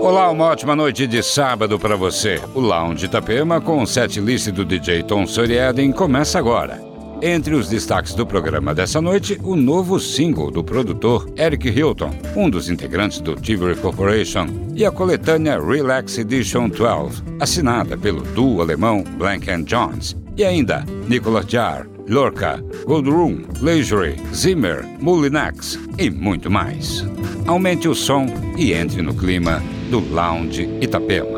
Olá, uma ótima noite de sábado para você. O Lounge Itapema com o set list do DJ Tom Soriadin começa agora. Entre os destaques do programa dessa noite, o novo single do produtor Eric Hilton, um dos integrantes do Tivoli Corporation, e a coletânea Relax Edition 12, assinada pelo duo alemão Blank Jones, e ainda Nicolas Jar, Lorca, Goldroom, Leisure, Zimmer, Mulinax e muito mais. Aumente o som e entre no clima do Lounge Itapema.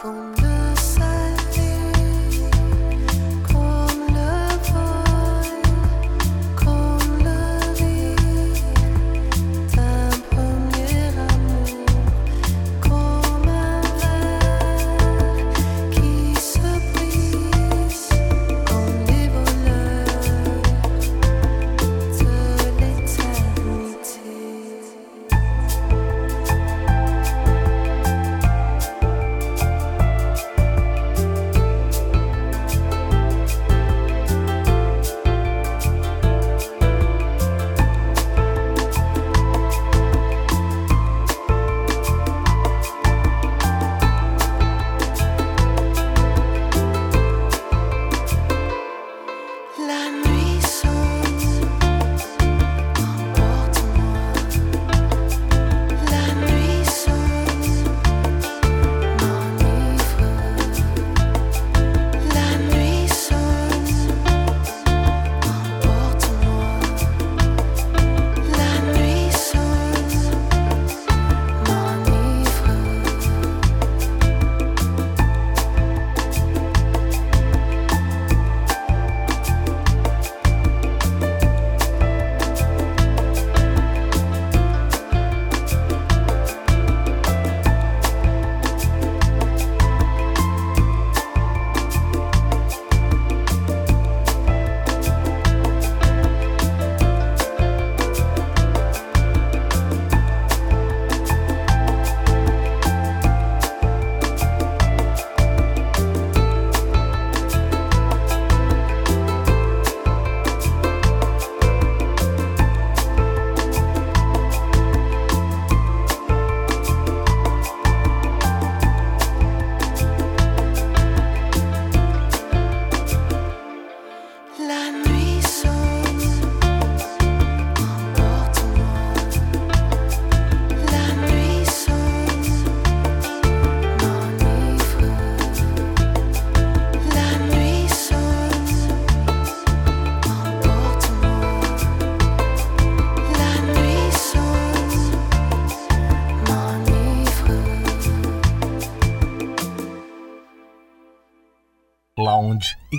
come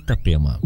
Itapema.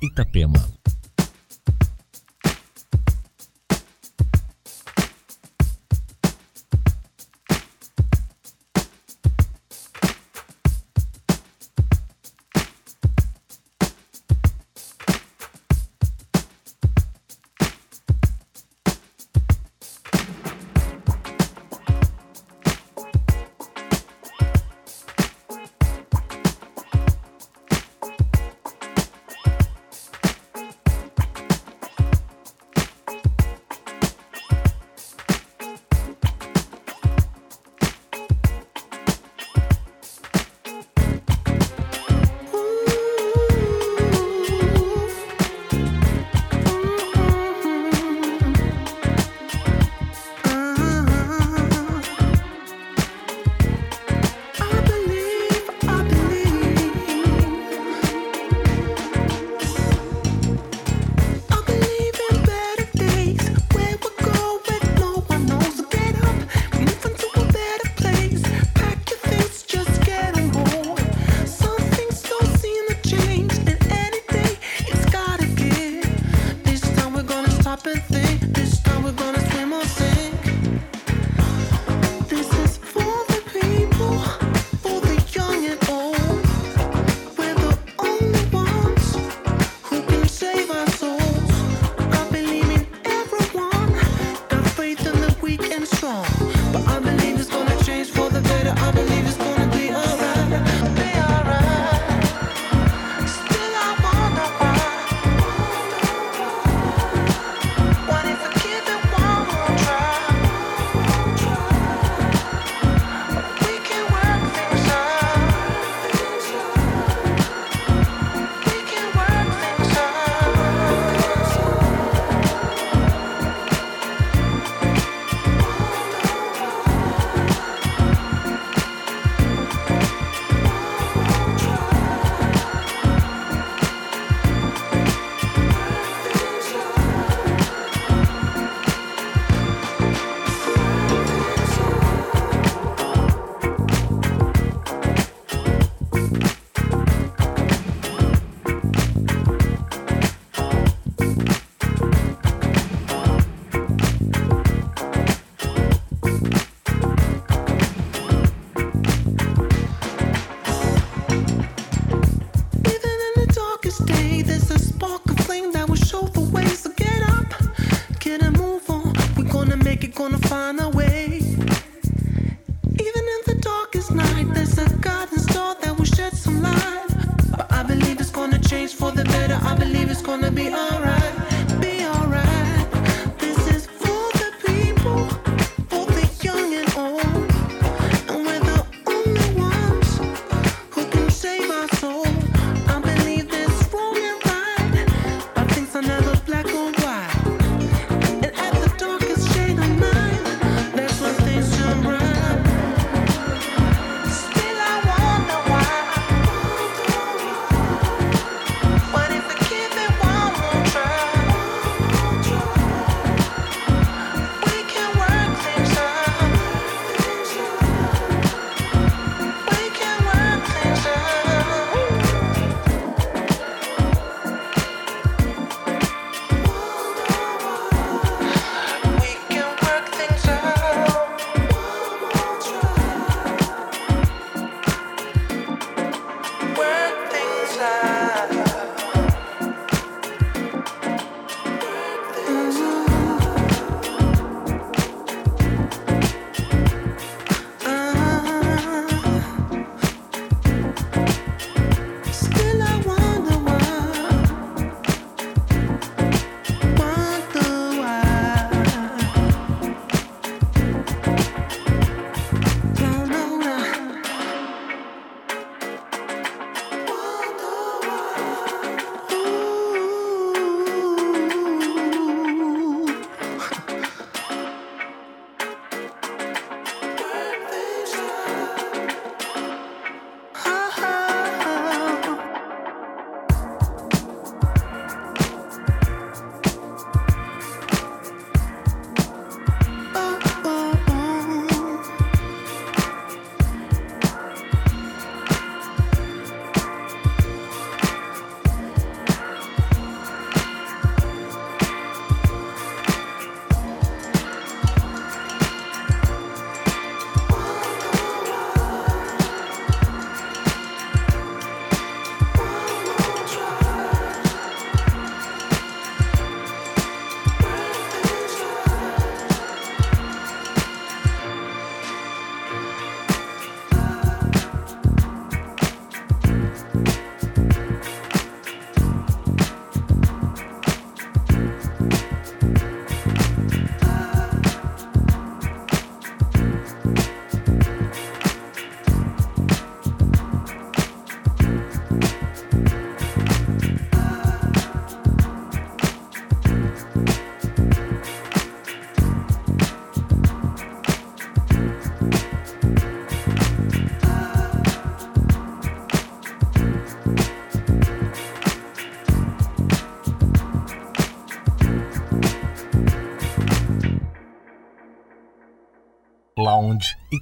Itapema. shopping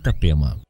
Itapema.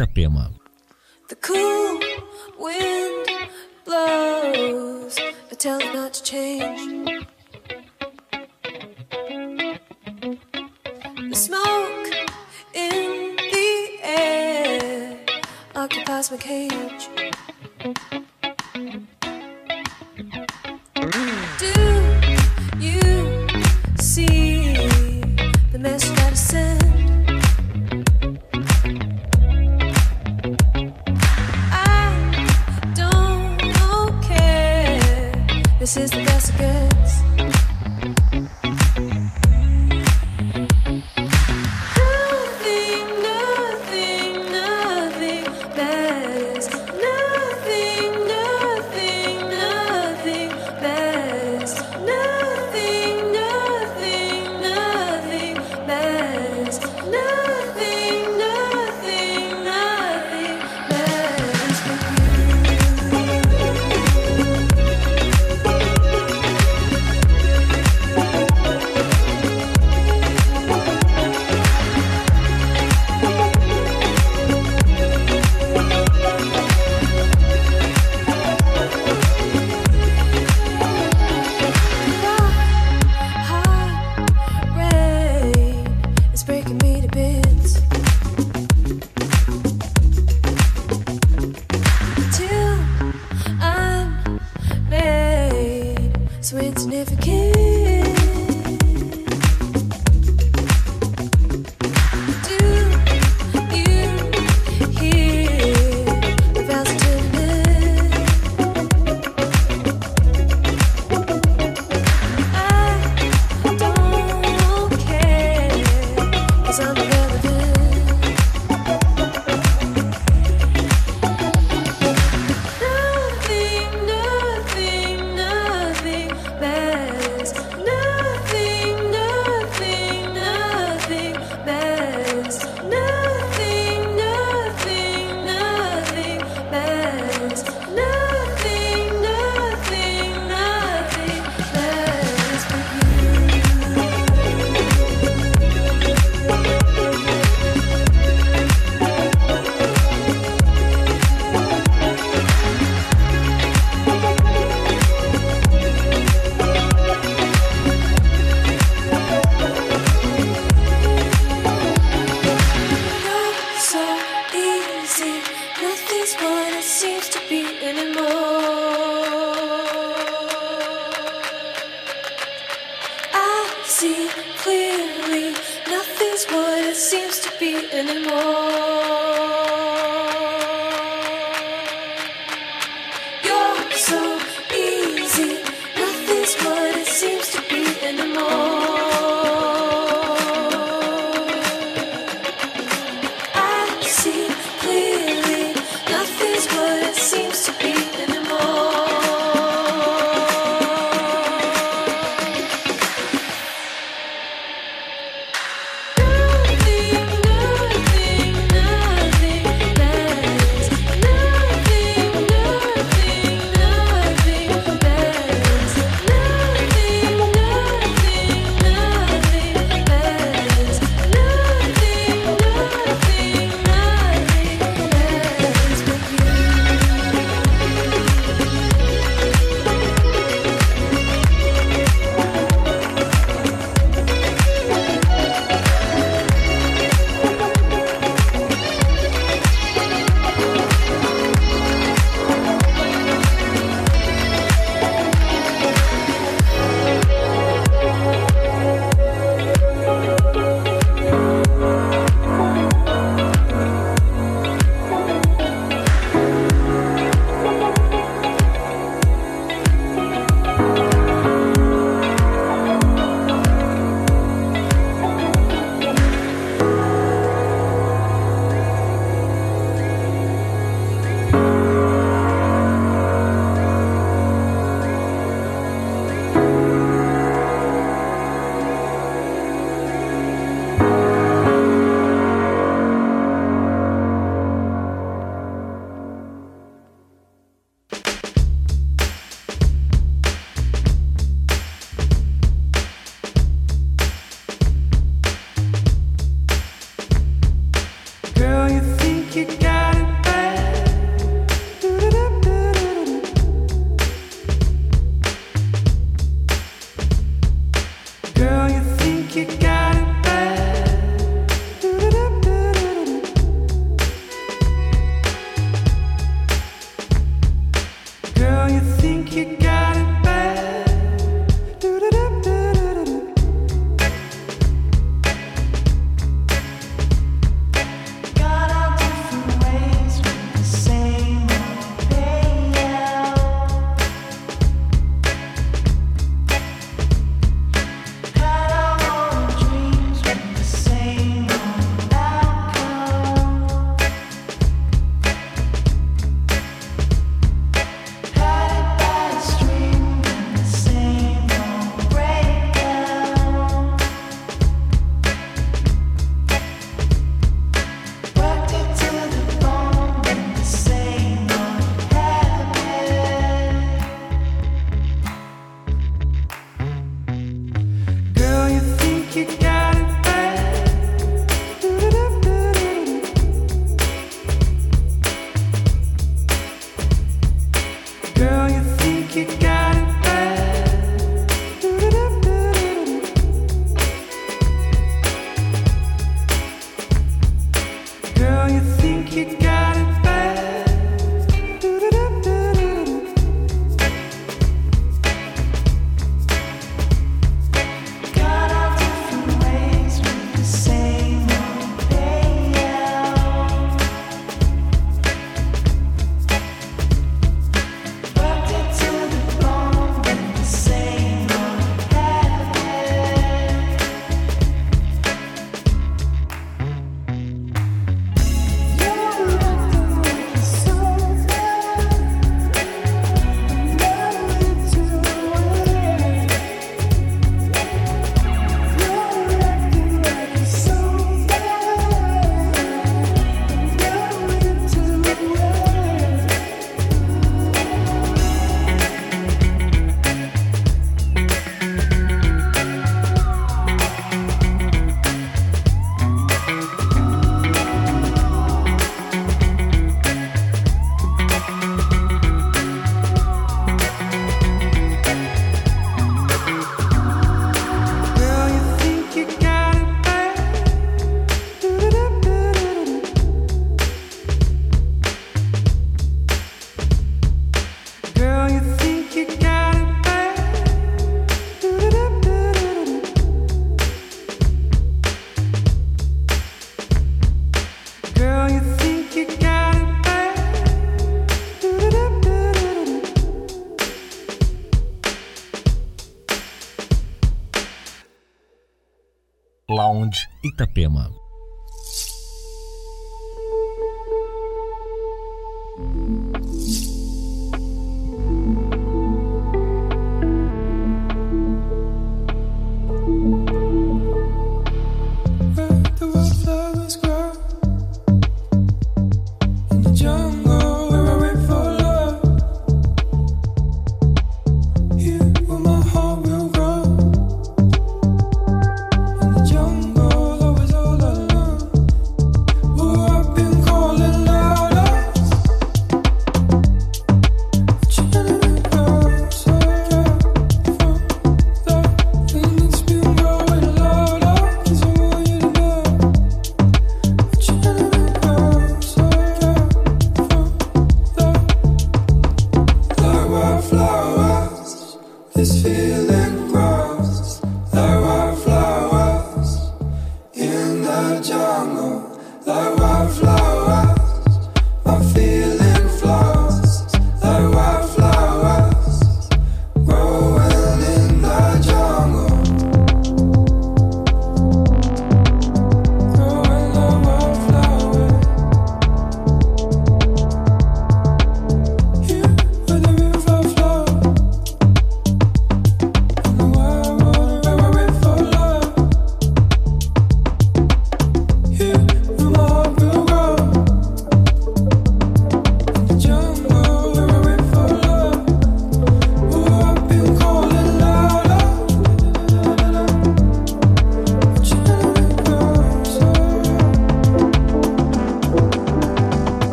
Itapema. The cool wind blows, but tell it not to change. The smoke in the air occupies my cage. if you can't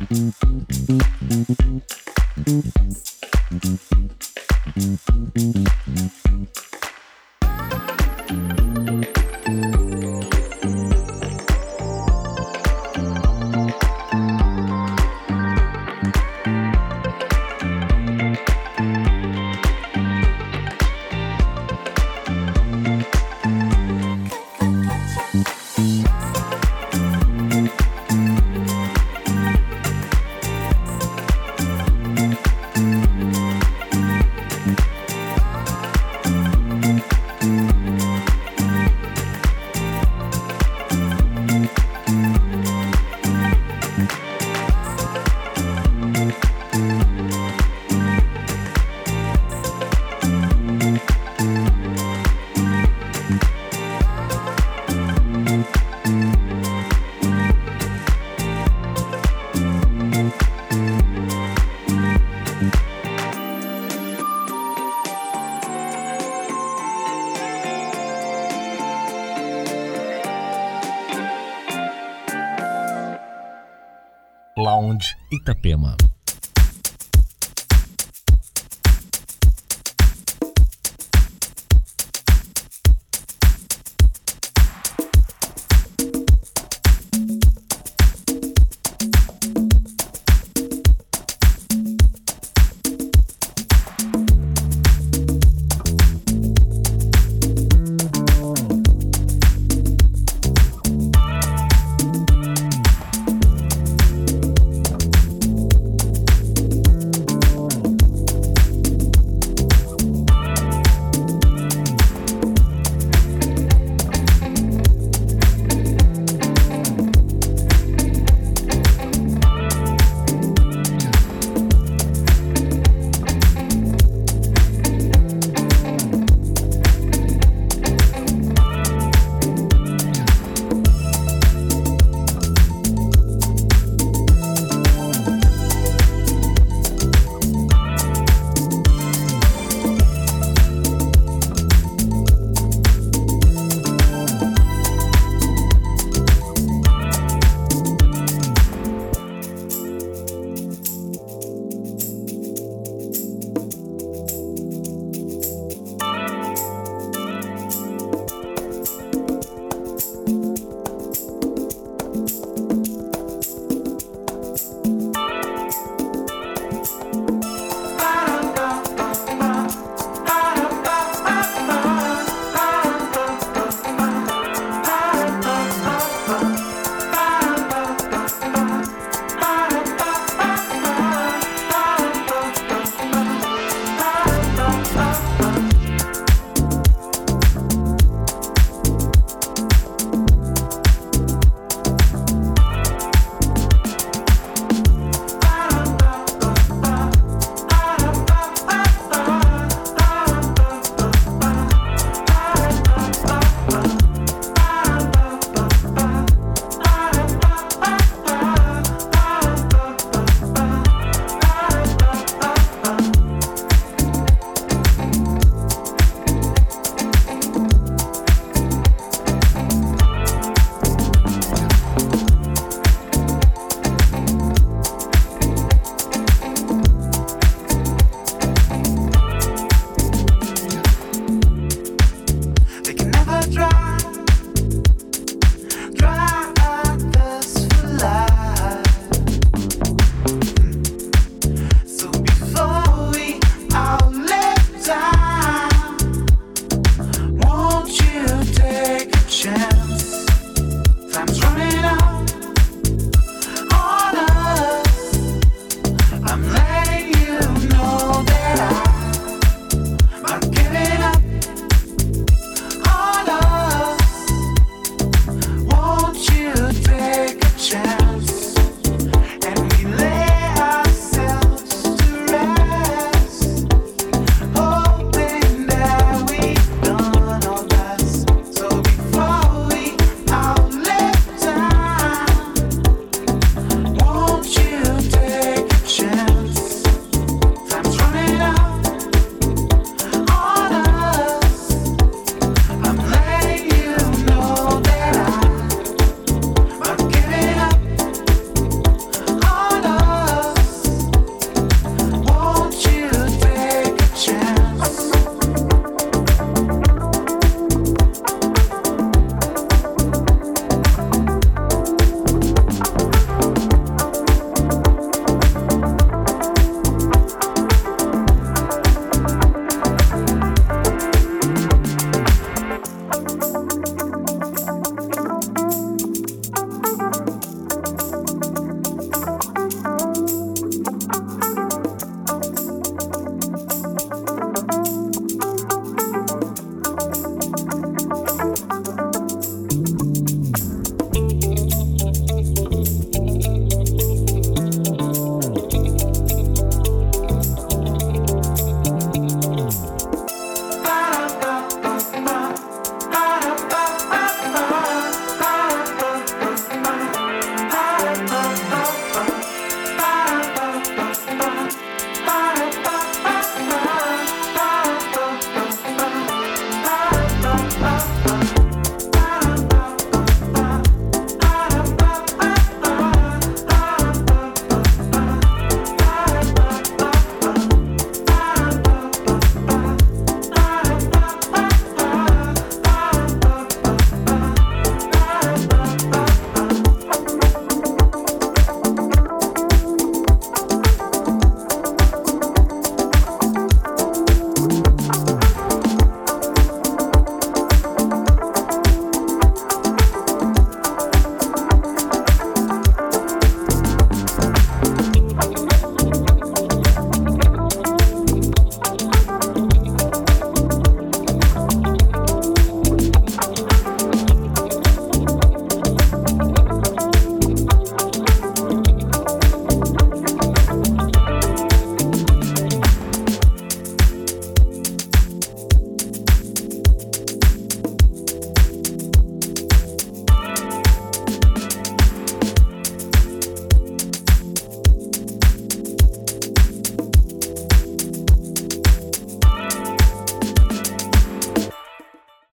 Thank you.